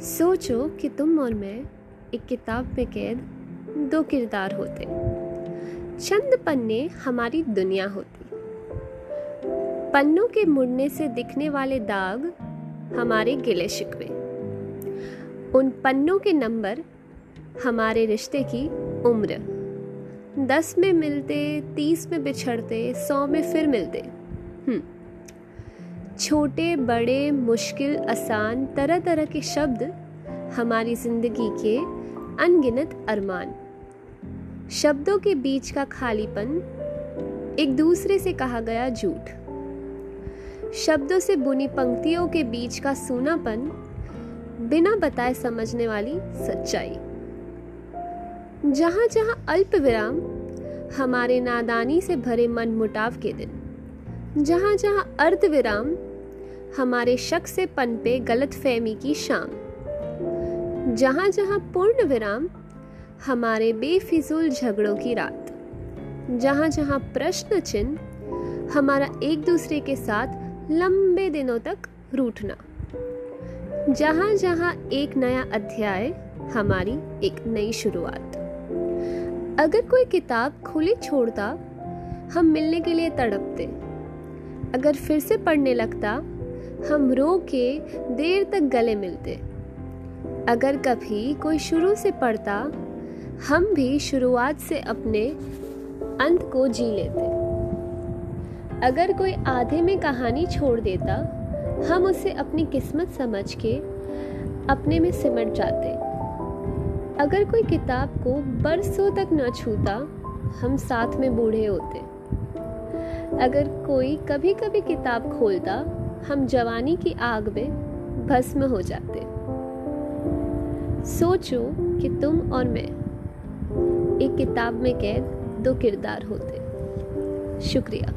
सोचो कि तुम और मैं एक किताब में कैद दो किरदार होते। चंद पन्ने हमारी दुनिया होती। पन्नों के मुड़ने से दिखने वाले दाग हमारे गिले शिकवे। उन पन्नों के नंबर हमारे रिश्ते की उम्र। दस में मिलते, तीस में बिछड़ते, सौ में फिर मिलते। हम्म छोटे, बड़े, मुश्किल, आसान तरह तरह के शब्द हमारी ज़िंदगी के अनगिनत अरमान। शब्दों के बीच का खालीपन एक दूसरे से कहा गया झूठ। शब्दों से बुनी पंक्तियों के बीच का सूनापन बिना बताए समझने वाली सच्चाई। जहाँ जहाँ अल्प विराम हमारे नादानी से भरे मन मुटाव के दिन। जहाँ जहाँ अर्ध विराम हमारे शक से पनपे गलत फहमी की शाम। जहाँ जहाँ पूर्ण विराम हमारे बेफिजूल झगड़ों की रात। जहाँ जहाँ प्रश्न चिन्ह हमारा एक दूसरे के साथ लंबे दिनों तक रूठना। जहाँ जहाँ एक नया अध्याय हमारी एक नई शुरुआत। अगर कोई किताब खुली छोड़ता, हम मिलने के लिए तड़पते। अगर फिर से पढ़ने लगता, हम रो के देर तक गले मिलते। अगर कभी कोई शुरू से पढ़ता, हम भी शुरुआत से अपने अंत को जी लेते। अगर कोई आधे में कहानी छोड़ देता, हम उसे अपनी किस्मत समझ के अपने में सिमट जाते। अगर कोई किताब को बरसों तक न छूता, हम साथ में बूढ़े होते। अगर कोई कभी कभी किताब खोलता, हम जवानी की आग में भस्म हो जाते। सोचो कि तुम और मैं एक किताब में कैद दो किरदार होते। शुक्रिया।